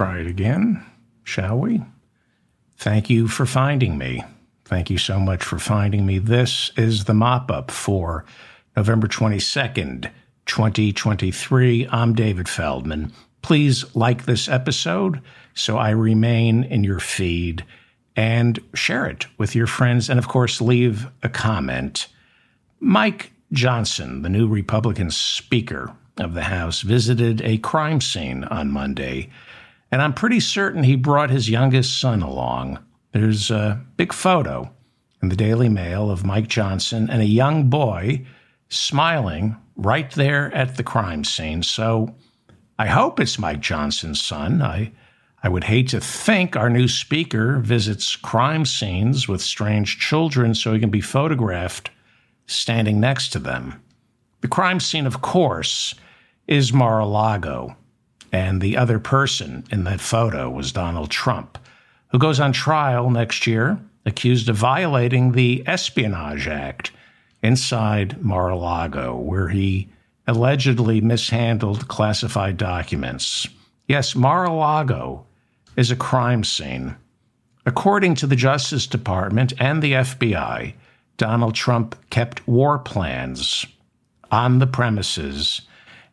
try it again, shall we? Thank you for finding me. Thank you so much for finding me. This is the mop up for November 22nd, 2023. I'm David Feldman. Please like this episode so I remain in your feed and share it with your friends. And of course, leave a comment. Mike Johnson, the new Republican Speaker of the House, visited a crime scene on Monday and I'm pretty certain he brought his youngest son along. There's a big photo in the Daily Mail of Mike Johnson and a young boy smiling right there at the crime scene. So I hope it's Mike Johnson's son. I I would hate to think our new speaker visits crime scenes with strange children so he can be photographed standing next to them. The crime scene, of course, is Mar a Lago. And the other person in that photo was Donald Trump, who goes on trial next year accused of violating the Espionage Act inside Mar a Lago, where he allegedly mishandled classified documents. Yes, Mar a Lago is a crime scene. According to the Justice Department and the FBI, Donald Trump kept war plans on the premises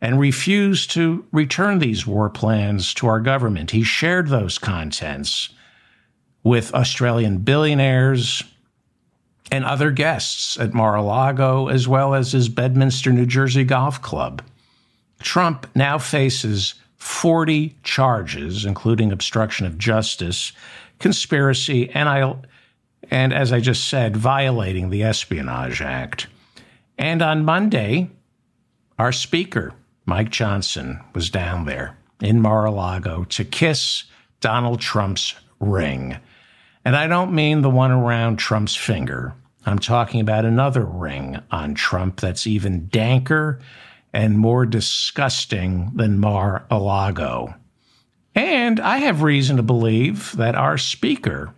and refused to return these war plans to our government. He shared those contents with Australian billionaires and other guests at Mar a Lago, as well as his Bedminster, New Jersey golf club. Trump now faces 40 charges, including obstruction of justice, conspiracy, and I, and as I just said, violating the Espionage Act. And on Monday, our speaker, Mike Johnson was down there in Mar a Lago to kiss Donald Trump's ring. And I don't mean the one around Trump's finger. I'm talking about another ring on Trump that's even danker and more disgusting than Mar a Lago. And I have reason to believe that our speaker,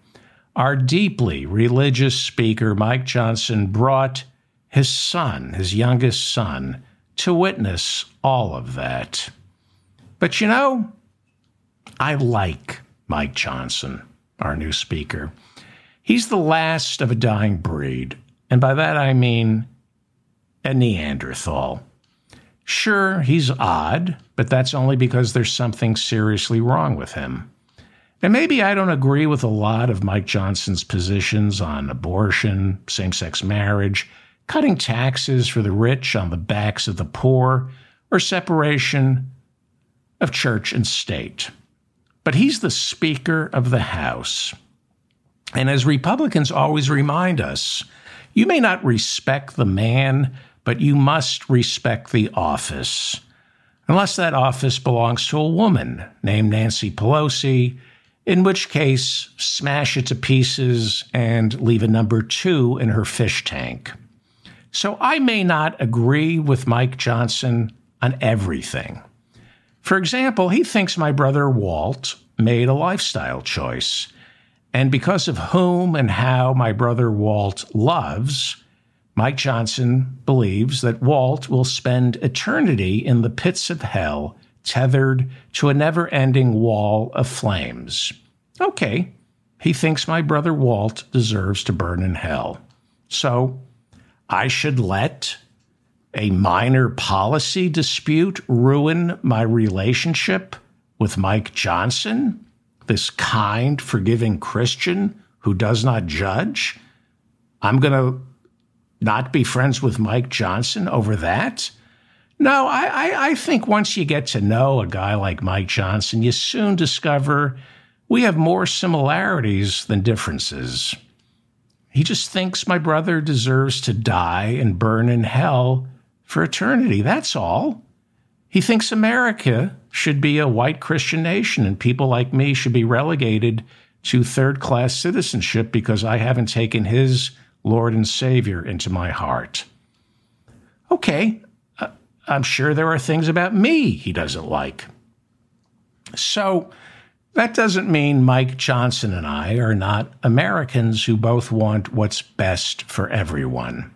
our deeply religious speaker, Mike Johnson, brought his son, his youngest son, to witness all of that. But you know, I like Mike Johnson, our new speaker. He's the last of a dying breed, and by that I mean a Neanderthal. Sure, he's odd, but that's only because there's something seriously wrong with him. And maybe I don't agree with a lot of Mike Johnson's positions on abortion, same sex marriage, cutting taxes for the rich on the backs of the poor, or separation of church and state. But he's the Speaker of the House. And as Republicans always remind us, you may not respect the man, but you must respect the office. Unless that office belongs to a woman named Nancy Pelosi, in which case, smash it to pieces and leave a number two in her fish tank. So I may not agree with Mike Johnson on everything. For example, he thinks my brother Walt made a lifestyle choice. And because of whom and how my brother Walt loves, Mike Johnson believes that Walt will spend eternity in the pits of hell, tethered to a never ending wall of flames. Okay, he thinks my brother Walt deserves to burn in hell. So I should let a minor policy dispute ruin my relationship with Mike Johnson, this kind, forgiving Christian who does not judge? I'm going to not be friends with Mike Johnson over that? No, I, I, I, think once you get to know a guy like Mike Johnson, you soon discover we have more similarities than differences. He just thinks my brother deserves to die and burn in hell for eternity. That's all. He thinks America should be a white Christian nation and people like me should be relegated to third class citizenship because I haven't taken his Lord and Savior into my heart. Okay, uh, I'm sure there are things about me he doesn't like. So, that doesn't mean Mike Johnson and I are not Americans who both want what's best for everyone.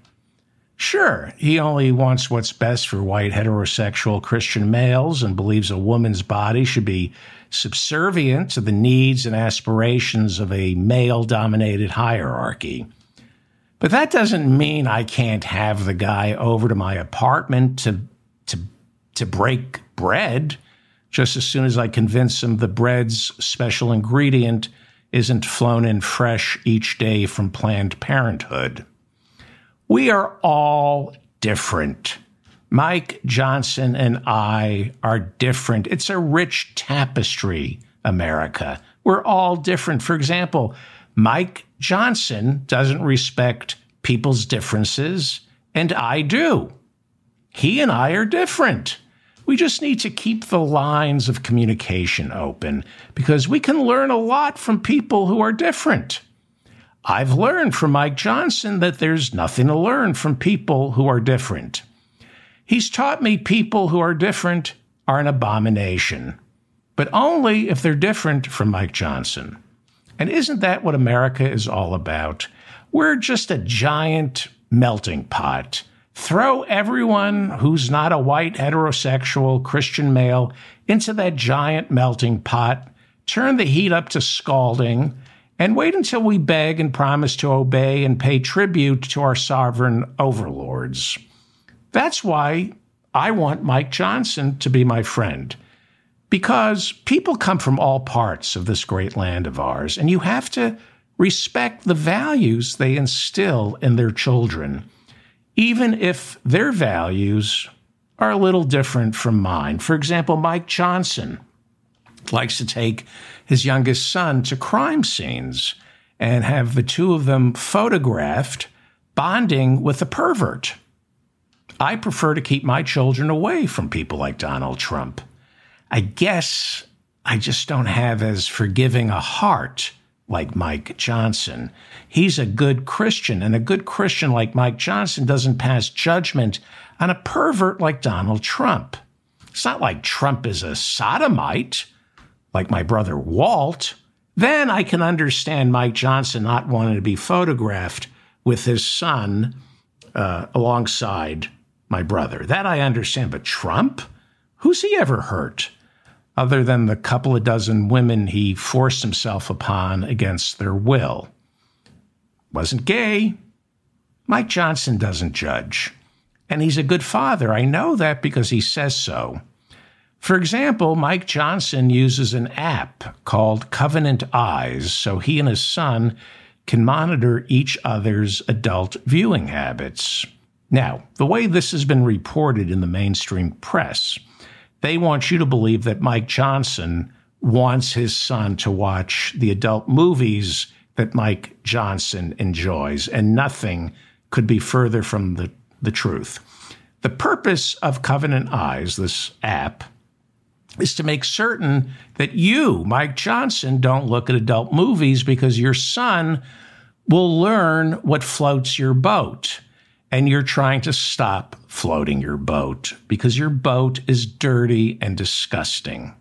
Sure, he only wants what's best for white heterosexual Christian males and believes a woman's body should be subservient to the needs and aspirations of a male dominated hierarchy. But that doesn't mean I can't have the guy over to my apartment to, to, to break bread just as soon as I convince him the bread's special ingredient isn't flown in fresh each day from Planned Parenthood. We are all different. Mike Johnson and I are different. It's a rich tapestry, America. We're all different. For example, Mike Johnson doesn't respect people's differences, and I do. He and I are different. We just need to keep the lines of communication open because we can learn a lot from people who are different. I've learned from Mike Johnson that there's nothing to learn from people who are different. He's taught me people who are different are an abomination, but only if they're different from Mike Johnson. And isn't that what America is all about? We're just a giant melting pot. Throw everyone who's not a white heterosexual Christian male into that giant melting pot, turn the heat up to scalding, and wait until we beg and promise to obey and pay tribute to our sovereign overlords. That's why I want Mike Johnson to be my friend. Because people come from all parts of this great land of ours, and you have to respect the values they instill in their children, even if their values are a little different from mine. For example, Mike Johnson likes to take his youngest son to crime scenes and have the two of them photographed bonding with a pervert. I prefer to keep my children away from people like Donald Trump. I guess I just don't have as forgiving a heart like Mike Johnson. He's a good Christian, and a good Christian like Mike Johnson doesn't pass judgment on a pervert like Donald Trump. It's not like Trump is a sodomite, like my brother Walt. Then I can understand Mike Johnson not wanting to be photographed with his son uh, alongside my brother. That I understand. But Trump? Who's he ever hurt? Other than the couple of dozen women he forced himself upon against their will. Wasn't gay. Mike Johnson doesn't judge. And he's a good father. I know that because he says so. For example, Mike Johnson uses an app called Covenant Eyes so he and his son can monitor each other's adult viewing habits. Now, the way this has been reported in the mainstream press, they want you to believe that Mike Johnson wants his son to watch the adult movies that Mike Johnson enjoys, and nothing could be further from the, the truth. The purpose of Covenant Eyes, this app, is to make certain that you, Mike Johnson, don't look at adult movies because your son will learn what floats your boat and you're trying to stop floating your boat because your boat is dirty and disgusting.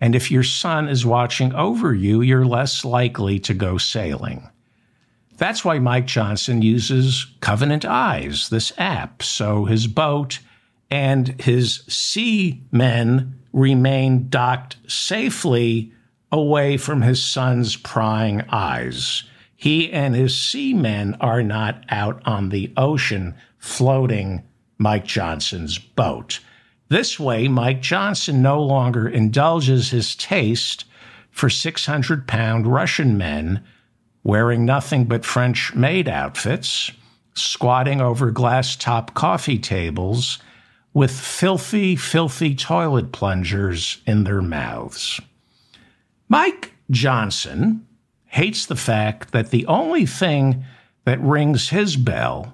And if your son is watching over you, you're less likely to go sailing. That's why Mike Johnson uses Covenant Eyes, this app, so his boat and his seamen remain docked safely away from his son's prying eyes. He and his seamen are not out on the ocean floating Mike Johnson's boat. This way, Mike Johnson no longer indulges his taste for 600 pound Russian men wearing nothing but French maid outfits, squatting over glass top coffee tables with filthy, filthy toilet plungers in their mouths. Mike Johnson hates the fact that the only thing that rings his bell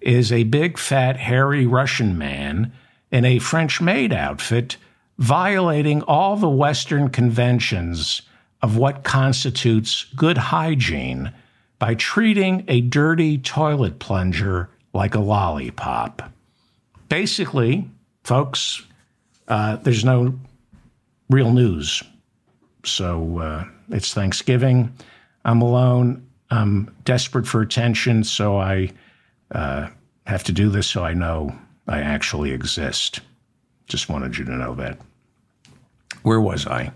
is a big, fat, hairy Russian man in a French maid outfit violating all the Western conventions of what constitutes good hygiene by treating a dirty toilet plunger like a lollipop. Basically, folks, uh, there's no real news. So uh, it's Thanksgiving. I'm alone. I'm desperate for attention, so I uh, have to do this so I know I actually exist. Just wanted you to know that. Where was I?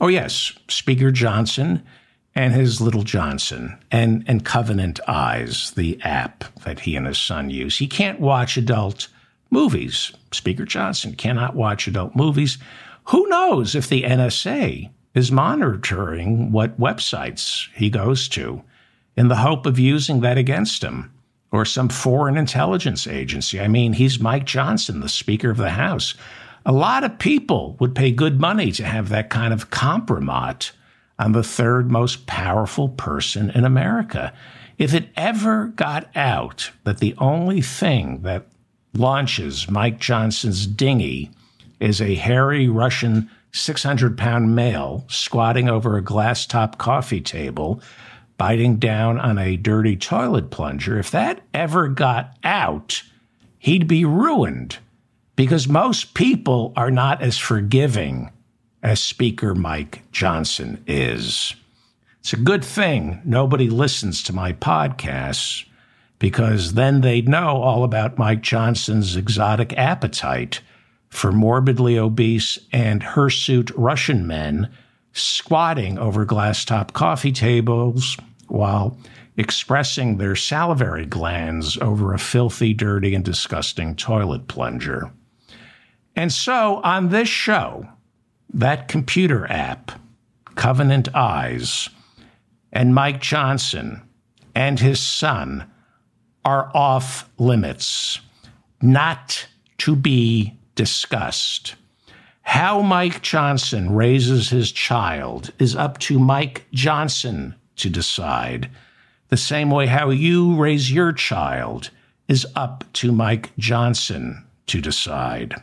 Oh, yes, Speaker Johnson and his little Johnson and, and Covenant Eyes, the app that he and his son use. He can't watch adult movies. Speaker Johnson cannot watch adult movies. Who knows if the NSA is monitoring what websites he goes to in the hope of using that against him or some foreign intelligence agency? I mean, he's Mike Johnson, the Speaker of the House. A lot of people would pay good money to have that kind of compromise on the third most powerful person in America. If it ever got out that the only thing that launches Mike Johnson's dinghy is a hairy Russian 600 pound male squatting over a glass top coffee table, biting down on a dirty toilet plunger, if that ever got out, he'd be ruined because most people are not as forgiving as Speaker Mike Johnson is. It's a good thing nobody listens to my podcasts because then they'd know all about Mike Johnson's exotic appetite for morbidly obese and hirsute Russian men squatting over glass top coffee tables while expressing their salivary glands over a filthy, dirty, and disgusting toilet plunger. And so on this show, that computer app, Covenant Eyes, and Mike Johnson and his son are off limits, not to be discussed. How Mike Johnson raises his child is up to Mike Johnson to decide. The same way how you raise your child is up to Mike Johnson to decide.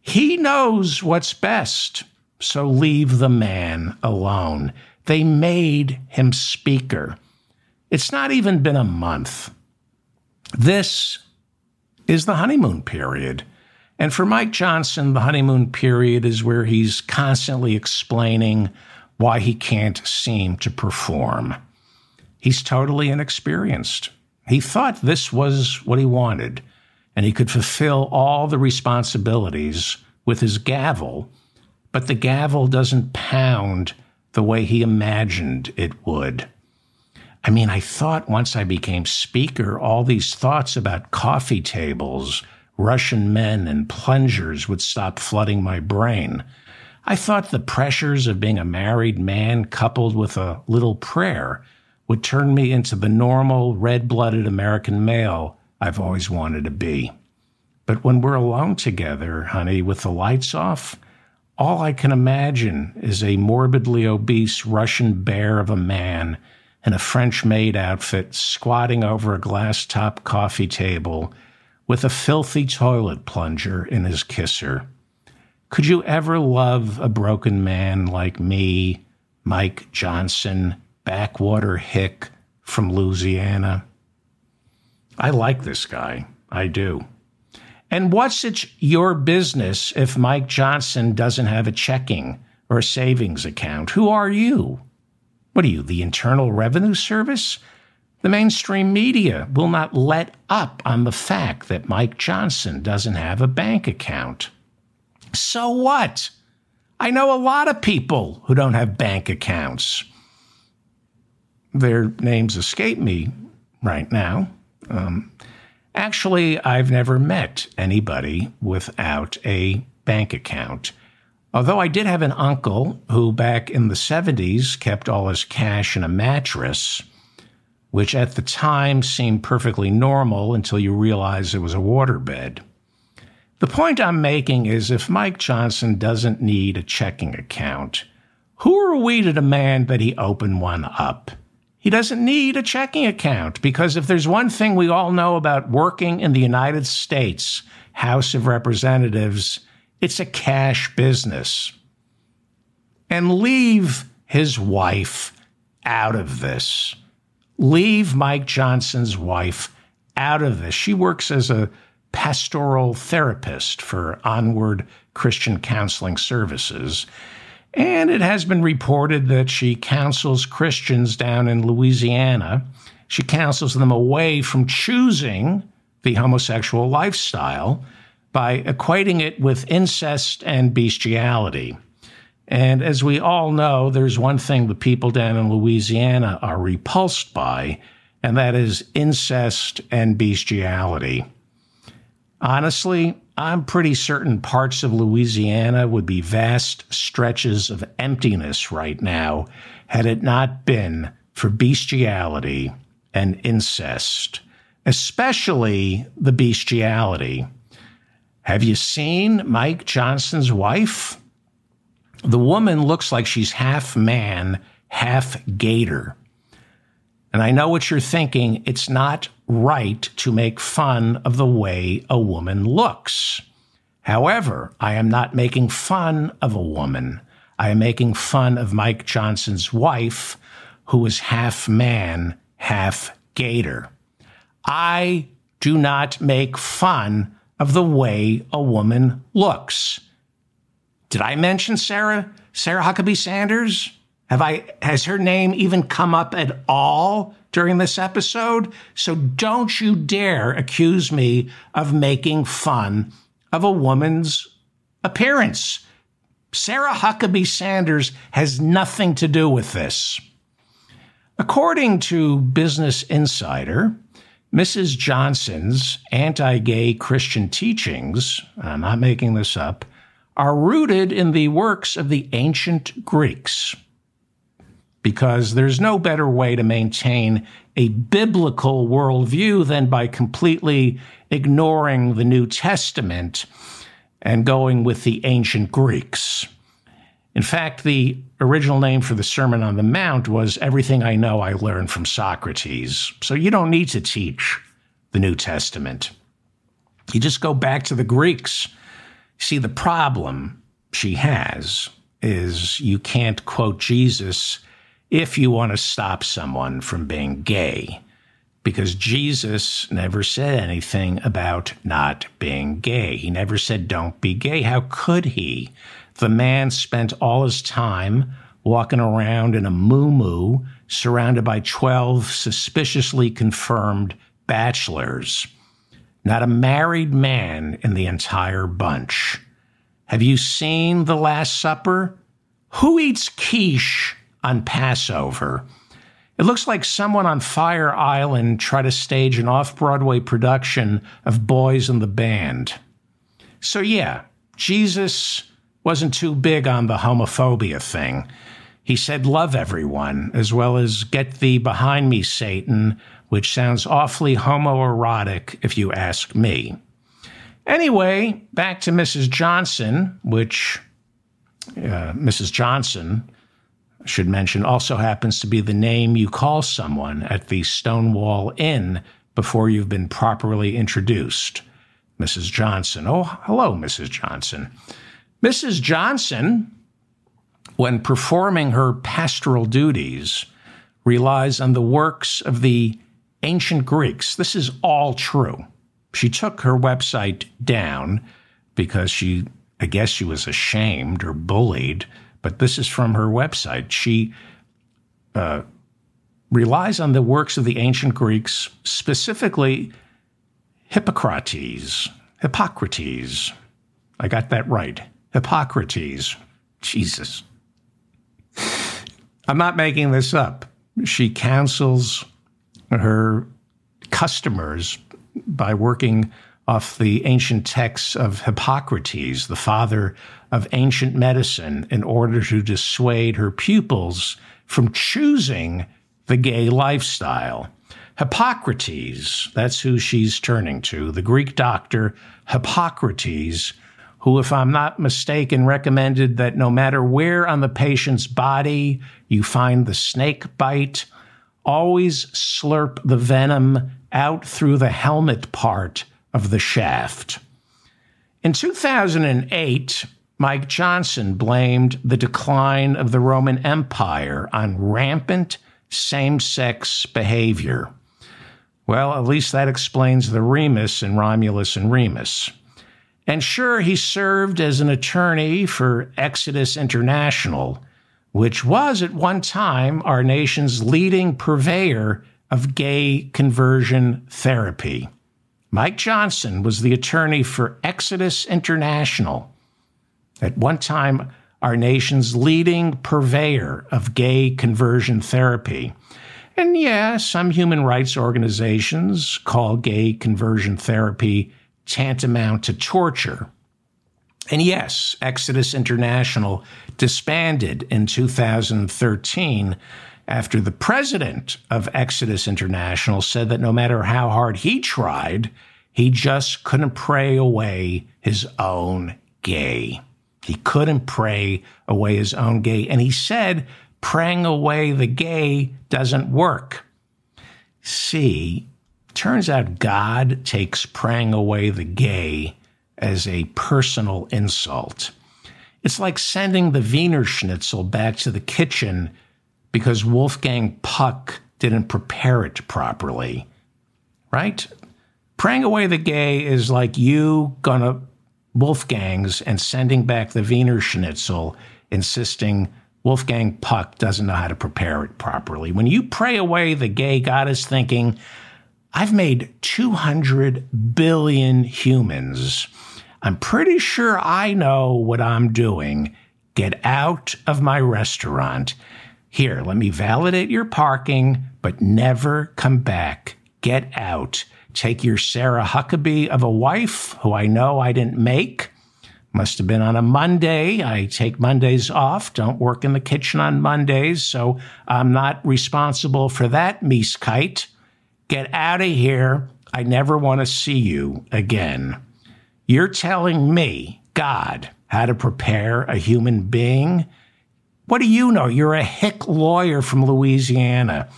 He knows what's best, so leave the man alone. They made him speaker. It's not even been a month. This is the honeymoon period. And for Mike Johnson, the honeymoon period is where he's constantly explaining why he can't seem to perform. He's totally inexperienced. He thought this was what he wanted, and he could fulfill all the responsibilities with his gavel, but the gavel doesn't pound the way he imagined it would. I mean, I thought once I became speaker, all these thoughts about coffee tables, Russian men, and plungers would stop flooding my brain. I thought the pressures of being a married man coupled with a little prayer would turn me into the normal, red blooded American male I've always wanted to be. But when we're alone together, honey, with the lights off, all I can imagine is a morbidly obese Russian bear of a man in a French maid outfit squatting over a glass top coffee table with a filthy toilet plunger in his kisser. Could you ever love a broken man like me, Mike Johnson, backwater hick from Louisiana? I like this guy. I do. And what's it your business if Mike Johnson doesn't have a checking or a savings account? Who are you? What are you, the Internal Revenue Service? The mainstream media will not let up on the fact that Mike Johnson doesn't have a bank account. So what? I know a lot of people who don't have bank accounts. Their names escape me right now. Um, actually, I've never met anybody without a bank account. Although I did have an uncle who, back in the 70s, kept all his cash in a mattress, which at the time seemed perfectly normal until you realize it was a waterbed. The point I'm making is if Mike Johnson doesn't need a checking account, who are we to demand that he open one up? He doesn't need a checking account because if there's one thing we all know about working in the United States House of Representatives, it's a cash business. And leave his wife out of this. Leave Mike Johnson's wife out of this. She works as a pastoral therapist for Onward Christian Counseling Services. And it has been reported that she counsels Christians down in Louisiana. She counsels them away from choosing the homosexual lifestyle by equating it with incest and bestiality. And as we all know, there's one thing the people down in Louisiana are repulsed by, and that is incest and bestiality. Honestly, I'm pretty certain parts of Louisiana would be vast stretches of emptiness right now had it not been for bestiality and incest, especially the bestiality. Have you seen Mike Johnson's wife? The woman looks like she's half man, half gator. And I know what you're thinking. It's not right to make fun of the way a woman looks. However, I am not making fun of a woman. I am making fun of Mike Johnson's wife, who is half man, half gator. I do not make fun of the way a woman looks. Did I mention Sarah? Sarah Huckabee Sanders? Have I has her name even come up at all during this episode? So don't you dare accuse me of making fun of a woman's appearance. Sarah Huckabee Sanders has nothing to do with this. According to Business Insider, Mrs. Johnson's anti gay Christian teachings, I'm not making this up, are rooted in the works of the ancient Greeks because there's no better way to maintain a biblical worldview than by completely ignoring the New Testament and going with the ancient Greeks. In fact, the original name for the Sermon on the Mount was Everything I Know I Learned from Socrates. So you don't need to teach the New Testament. You just go back to the Greeks. See, the problem she has is you can't quote Jesus if you want to stop someone from being gay, because Jesus never said anything about not being gay. He never said, don't be gay. How could he? The man spent all his time walking around in a moo surrounded by 12 suspiciously confirmed bachelors. Not a married man in the entire bunch. Have you seen The Last Supper? Who eats quiche on Passover. It looks like someone on Fire Island tried to stage an off Broadway production of Boys in the Band. So, yeah, Jesus wasn't too big on the homophobia thing. He said, Love everyone, as well as Get thee behind me, Satan, which sounds awfully homoerotic if you ask me. Anyway, back to Mrs. Johnson, which uh, Mrs. Johnson should mention, also happens to be the name you call someone at the Stonewall Inn before you've been properly introduced. Mrs. Johnson. Oh, hello, Mrs. Johnson. Mrs. Johnson, when performing her pastoral duties, relies on the works of the ancient Greeks. This is all true. She took her website down because she, I guess she was ashamed or bullied but this is from her website. She uh, relies on the works of the ancient Greeks, specifically Hippocrates. Hippocrates. I got that right. Hippocrates. Jesus. I'm not making this up. She counsels her customers by working off the ancient texts of Hippocrates, the father of ancient medicine, in order to dissuade her pupils from choosing the gay lifestyle. Hippocrates, that's who she's turning to, the Greek doctor Hippocrates, who, if I'm not mistaken, recommended that no matter where on the patient's body you find the snake bite, always slurp the venom out through the helmet part of the shaft. In 2008, Mike Johnson blamed the decline of the Roman Empire on rampant same sex behavior. Well, at least that explains the Remus and Romulus and Remus. And sure, he served as an attorney for Exodus International, which was at one time our nation's leading purveyor of gay conversion therapy. Mike Johnson was the attorney for Exodus International. At one time, our nation's leading purveyor of gay conversion therapy. And yeah, some human rights organizations call gay conversion therapy tantamount to torture. And yes, Exodus International disbanded in 2013 after the president of Exodus International said that no matter how hard he tried, he just couldn't pray away his own gay. He couldn't pray away his own gay. And he said, praying away the gay doesn't work. See, turns out God takes praying away the gay as a personal insult. It's like sending the Wiener Schnitzel back to the kitchen because Wolfgang Puck didn't prepare it properly, right? Praying away the gay is like you gonna Wolfgang's and sending back the Wiener Schnitzel, insisting Wolfgang Puck doesn't know how to prepare it properly. When you pray away the gay, God is thinking, I've made 200 billion humans. I'm pretty sure I know what I'm doing. Get out of my restaurant. Here, let me validate your parking, but never come back. Get out. Take your Sarah Huckabee of a wife, who I know I didn't make. Must have been on a Monday. I take Mondays off, don't work in the kitchen on Mondays, so I'm not responsible for that, Kite. Get out of here. I never want to see you again. You're telling me, God, how to prepare a human being? What do you know? You're a hick lawyer from Louisiana.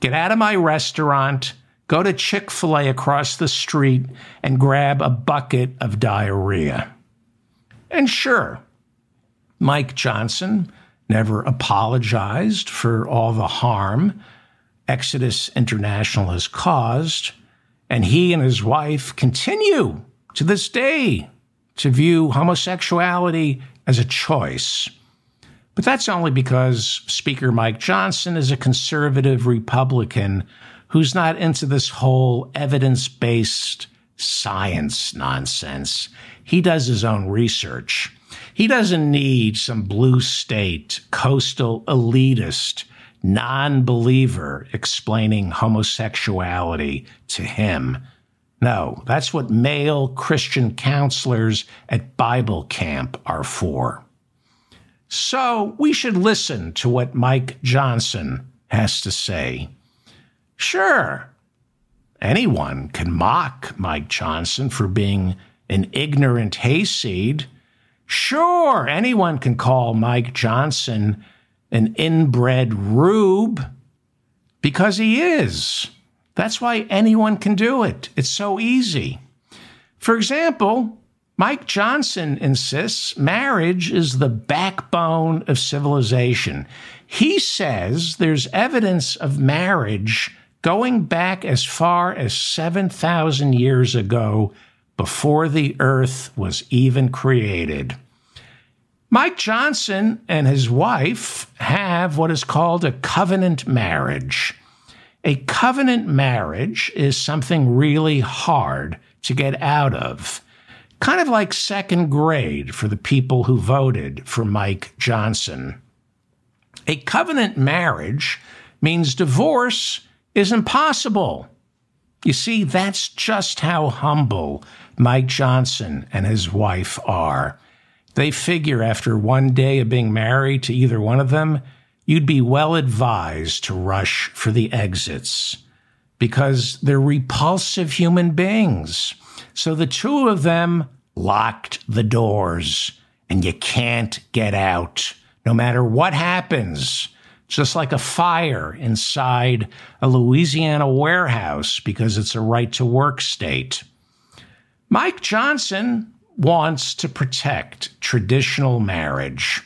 Get out of my restaurant, go to Chick fil A across the street, and grab a bucket of diarrhea. And sure, Mike Johnson never apologized for all the harm Exodus International has caused, and he and his wife continue to this day to view homosexuality as a choice. But that's only because Speaker Mike Johnson is a conservative Republican who's not into this whole evidence based science nonsense. He does his own research. He doesn't need some blue state, coastal elitist, non believer explaining homosexuality to him. No, that's what male Christian counselors at Bible camp are for. So we should listen to what Mike Johnson has to say. Sure, anyone can mock Mike Johnson for being an ignorant hayseed. Sure, anyone can call Mike Johnson an inbred rube because he is. That's why anyone can do it. It's so easy. For example, Mike Johnson insists marriage is the backbone of civilization. He says there's evidence of marriage going back as far as 7,000 years ago before the earth was even created. Mike Johnson and his wife have what is called a covenant marriage. A covenant marriage is something really hard to get out of kind of like second grade for the people who voted for Mike Johnson. A covenant marriage means divorce is impossible. You see, that's just how humble Mike Johnson and his wife are. They figure after one day of being married to either one of them, you'd be well advised to rush for the exits because they're repulsive human beings. So the two of them locked the doors and you can't get out no matter what happens. Just like a fire inside a Louisiana warehouse because it's a right to work state. Mike Johnson wants to protect traditional marriage.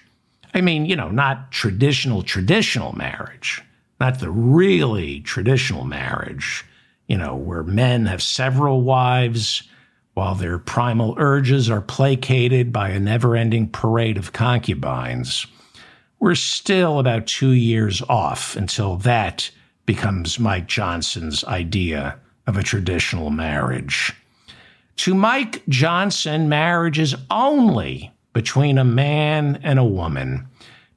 I mean, you know, not traditional, traditional marriage, not the really traditional marriage, you know, where men have several wives while their primal urges are placated by a never ending parade of concubines. We're still about two years off until that becomes Mike Johnson's idea of a traditional marriage. To Mike Johnson, marriage is only between a man and a woman.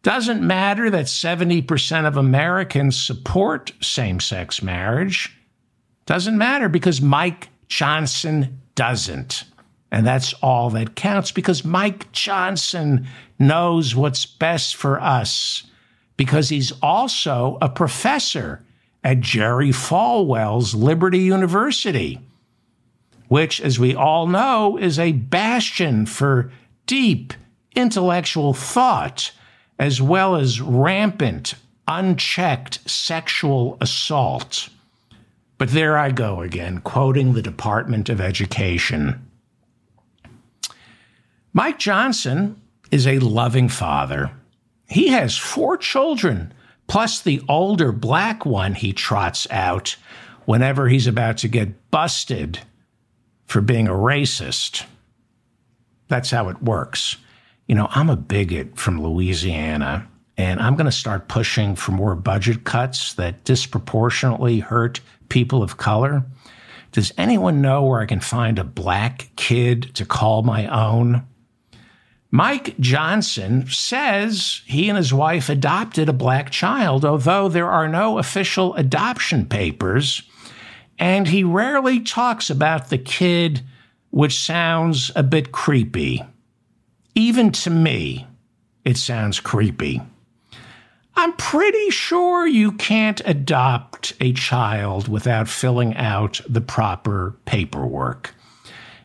Doesn't matter that 70% of Americans support same sex marriage. Doesn't matter because Mike Johnson doesn't. And that's all that counts because Mike Johnson knows what's best for us because he's also a professor at Jerry Falwell's Liberty University, which, as we all know, is a bastion for deep intellectual thought as well as rampant, unchecked sexual assault. But there I go again, quoting the Department of Education. Mike Johnson is a loving father. He has four children, plus the older black one he trots out whenever he's about to get busted for being a racist. That's how it works you know, I'm a bigot from Louisiana, and I'm going to start pushing for more budget cuts that disproportionately hurt people of color. Does anyone know where I can find a black kid to call my own? Mike Johnson says he and his wife adopted a black child, although there are no official adoption papers. And he rarely talks about the kid, which sounds a bit creepy. Even to me, it sounds creepy. I'm pretty sure you can't adopt a child without filling out the proper paperwork.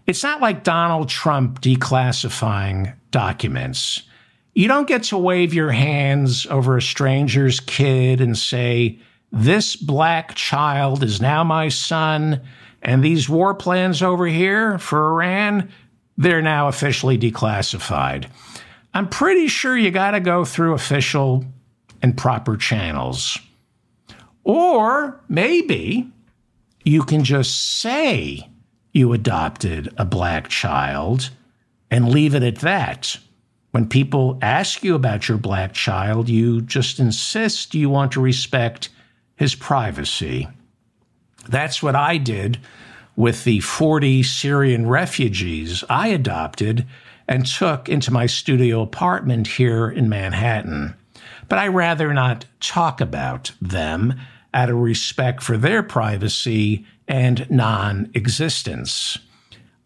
It's not like Donald Trump declassifying documents. You don't get to wave your hands over a stranger's kid and say, This black child is now my son, and these war plans over here for Iran, they're now officially declassified. I'm pretty sure you got to go through official and proper channels. Or maybe you can just say you adopted a black child and leave it at that. When people ask you about your black child, you just insist you want to respect his privacy. That's what I did with the 40 Syrian refugees I adopted and took into my studio apartment here in Manhattan. But I rather not talk about them out of respect for their privacy and non existence.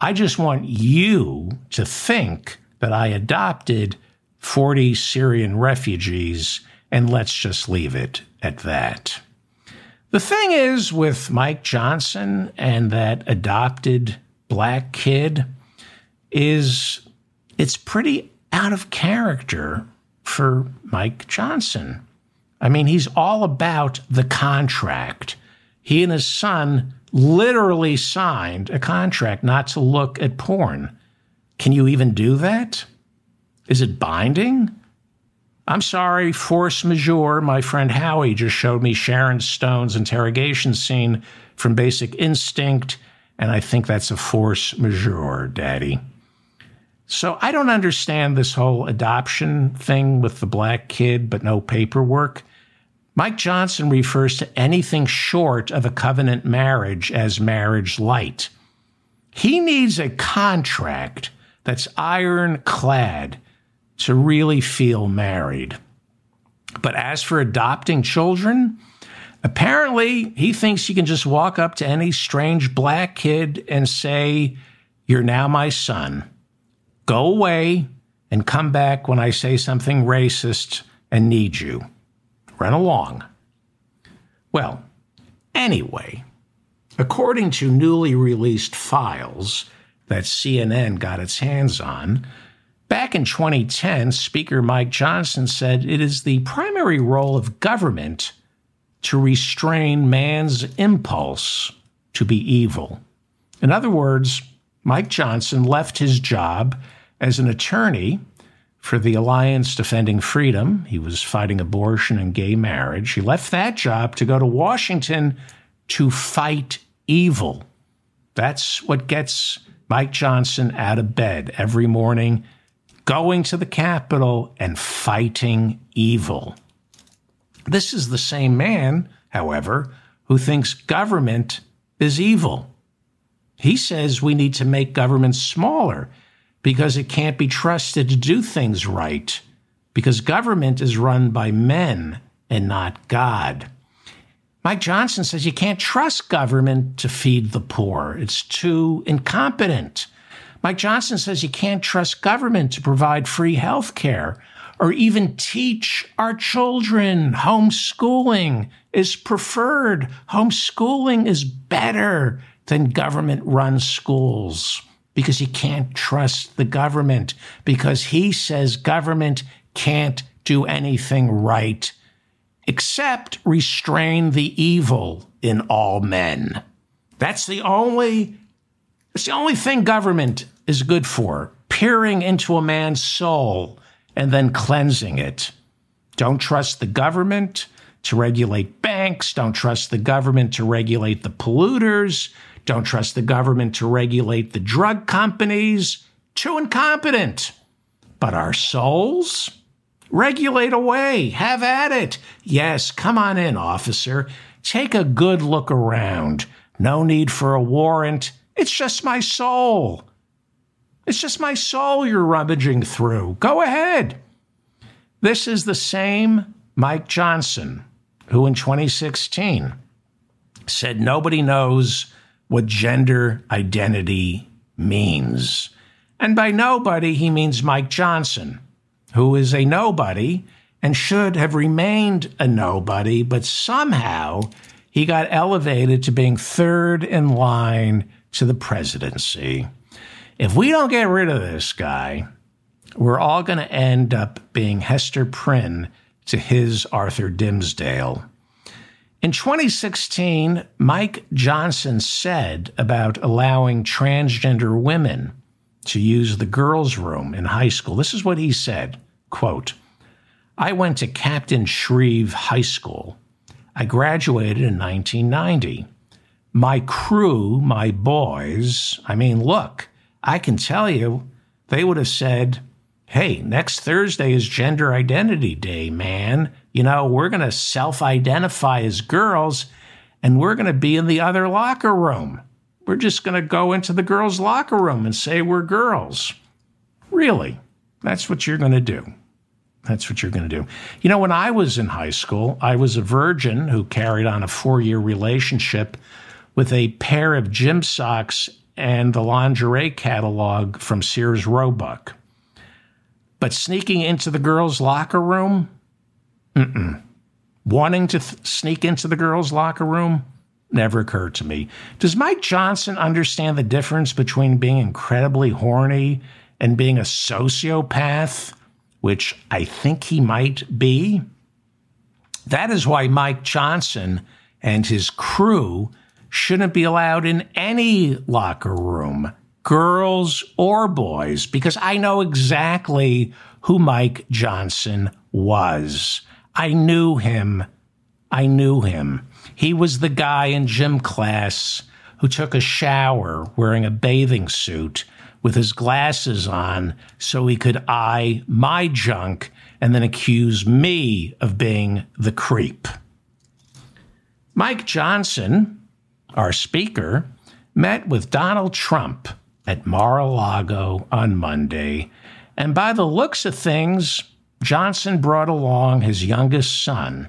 I just want you to think that I adopted 40 Syrian refugees, and let's just leave it at that. The thing is with Mike Johnson and that adopted black kid is it's pretty out of character for Mike Johnson. I mean, he's all about the contract. He and his son literally signed a contract not to look at porn. Can you even do that? Is it binding? I'm sorry, force majeure. My friend Howie just showed me Sharon Stone's interrogation scene from Basic Instinct, and I think that's a force majeure, Daddy. So I don't understand this whole adoption thing with the black kid, but no paperwork. Mike Johnson refers to anything short of a covenant marriage as marriage light. He needs a contract that's ironclad to really feel married. But as for adopting children, apparently he thinks he can just walk up to any strange black kid and say, You're now my son. Go away and come back when I say something racist and need you. Run along. Well, anyway, according to newly released files that CNN got its hands on, Back in 2010, Speaker Mike Johnson said it is the primary role of government to restrain man's impulse to be evil. In other words, Mike Johnson left his job as an attorney for the Alliance Defending Freedom. He was fighting abortion and gay marriage. He left that job to go to Washington to fight evil. That's what gets Mike Johnson out of bed every morning going to the Capitol and fighting evil. This is the same man, however, who thinks government is evil. He says we need to make government smaller because it can't be trusted to do things right, because government is run by men and not God. Mike Johnson says you can't trust government to feed the poor. It's too incompetent. Mike Johnson says you can't trust government to provide free health care or even teach our children. Homeschooling is preferred. Homeschooling is better than government run schools because you can't trust the government because he says government can't do anything right except restrain the evil in all men. That's the only it's the only thing government is good for, peering into a man's soul and then cleansing it. Don't trust the government to regulate banks, don't trust the government to regulate the polluters, don't trust the government to regulate the drug companies. Too incompetent. But our souls? Regulate away. Have at it. Yes, come on in, officer. Take a good look around. No need for a warrant. It's just my soul. It's just my soul you're rummaging through. Go ahead. This is the same Mike Johnson who in 2016 said nobody knows what gender identity means. And by nobody, he means Mike Johnson, who is a nobody and should have remained a nobody, but somehow he got elevated to being third in line to the presidency. If we don't get rid of this guy, we're all going to end up being Hester Prynne to his Arthur Dimmesdale. In 2016, Mike Johnson said about allowing transgender women to use the girls' room in high school. This is what he said quote, I went to Captain Shreve High School. I graduated in 1990. My crew, my boys, I mean, look, I can tell you, they would have said, Hey, next Thursday is Gender Identity Day, man you know, we're going to self identify as girls and we're going to be in the other locker room. We're just going to go into the girls' locker room and say we're girls. Really, that's what you're going to do. That's what you're going to do. You know, when I was in high school, I was a virgin who carried on a four year relationship with a pair of gym socks and the lingerie catalog from Sears Roebuck. But sneaking into the girls' locker room, Mm-mm. Wanting to th- sneak into the girls' locker room never occurred to me. Does Mike Johnson understand the difference between being incredibly horny and being a sociopath, which I think he might be? That is why Mike Johnson and his crew shouldn't be allowed in any locker room, girls or boys, because I know exactly who Mike Johnson was. I knew him. I knew him. He was the guy in gym class who took a shower wearing a bathing suit with his glasses on so he could eye my junk and then accuse me of being the creep. Mike Johnson, our speaker, met with Donald Trump at Mar a Lago on Monday, and by the looks of things, Johnson brought along his youngest son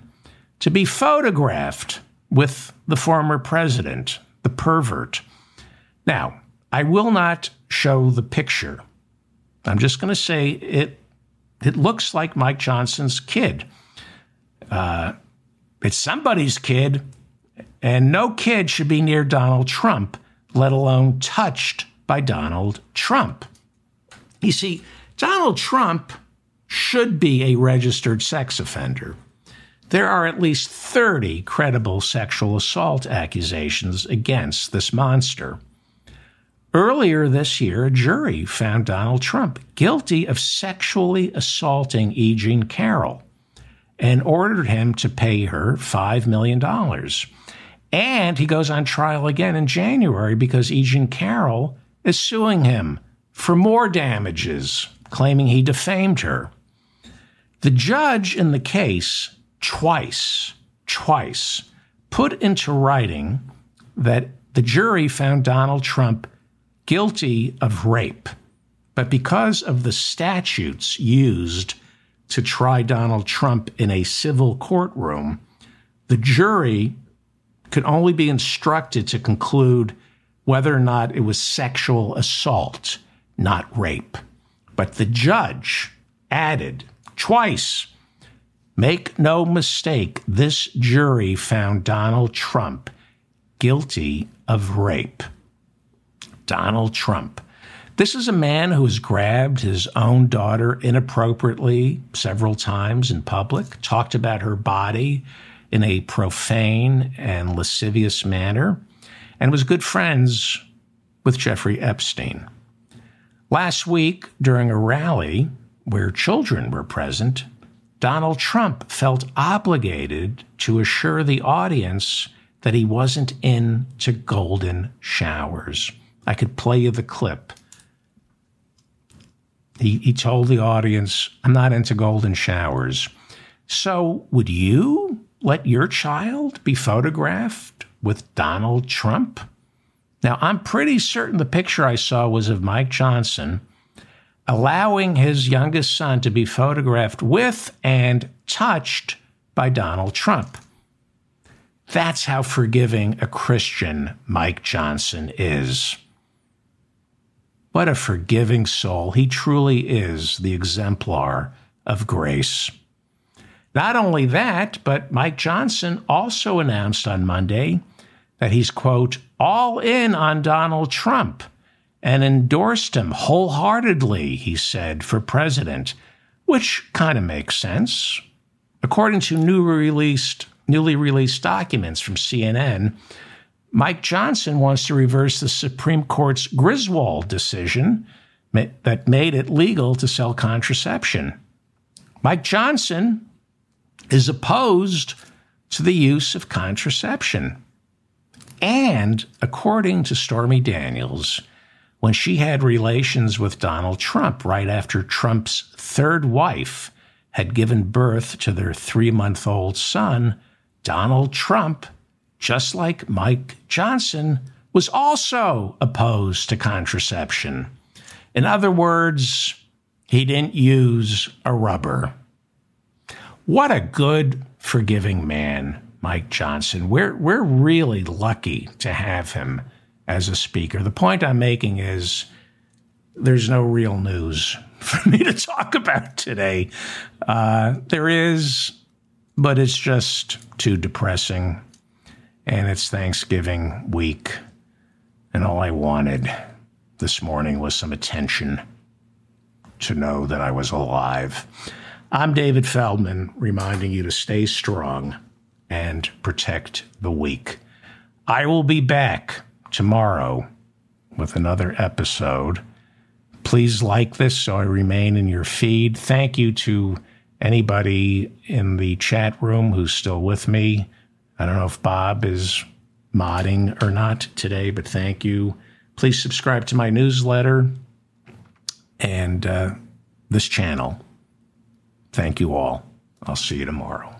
to be photographed with the former president, the pervert. Now, I will not show the picture. I'm just going to say it. It looks like Mike Johnson's kid. Uh, it's somebody's kid, and no kid should be near Donald Trump, let alone touched by Donald Trump. You see, Donald Trump should be a registered sex offender. There are at least 30 credible sexual assault accusations against this monster. Earlier this year, a jury found Donald Trump guilty of sexually assaulting E. Jean Carroll and ordered him to pay her $5 million. And he goes on trial again in January because E. Jean Carroll is suing him for more damages, claiming he defamed her. The judge in the case twice, twice put into writing that the jury found Donald Trump guilty of rape. But because of the statutes used to try Donald Trump in a civil courtroom, the jury could only be instructed to conclude whether or not it was sexual assault, not rape. But the judge added twice make no mistake, this jury found Donald Trump guilty of rape. Donald Trump. This is a man who has grabbed his own daughter inappropriately several times in public, talked about her body in a profane and lascivious manner, and was good friends with Jeffrey Epstein. Last week, during a rally where children were present, Donald Trump felt obligated to assure the audience that he wasn't into golden showers. I could play you the clip. He, he told the audience, I'm not into golden showers. So, would you let your child be photographed with Donald Trump? Now, I'm pretty certain the picture I saw was of Mike Johnson allowing his youngest son to be photographed with and touched by Donald Trump. That's how forgiving a Christian Mike Johnson is. What a forgiving soul. He truly is the exemplar of grace. Not only that, but Mike Johnson also announced on Monday that he's, quote, all in on Donald Trump and endorsed him wholeheartedly, he said, for president, which kind of makes sense. According to new released, newly released documents from CNN, Mike Johnson wants to reverse the Supreme Court's Griswold decision that made it legal to sell contraception. Mike Johnson is opposed to the use of contraception. And according to Stormy Daniels, when she had relations with Donald Trump right after Trump's third wife had given birth to their three month old son, Donald Trump, just like Mike Johnson, was also opposed to contraception. In other words, he didn't use a rubber. What a good, forgiving man, Mike Johnson. We're, we're really lucky to have him as a speaker. The point I'm making is there's no real news for me to talk about today. Uh, there is, but it's just too depressing. And it's Thanksgiving week. And all I wanted this morning was some attention to know that I was alive. I'm David Feldman, reminding you to stay strong and protect the weak. I will be back tomorrow with another episode. Please like this so I remain in your feed. Thank you to anybody in the chat room who's still with me. I don't know if Bob is modding or not today, but thank you. Please subscribe to my newsletter and uh, this channel. Thank you all. I'll see you tomorrow.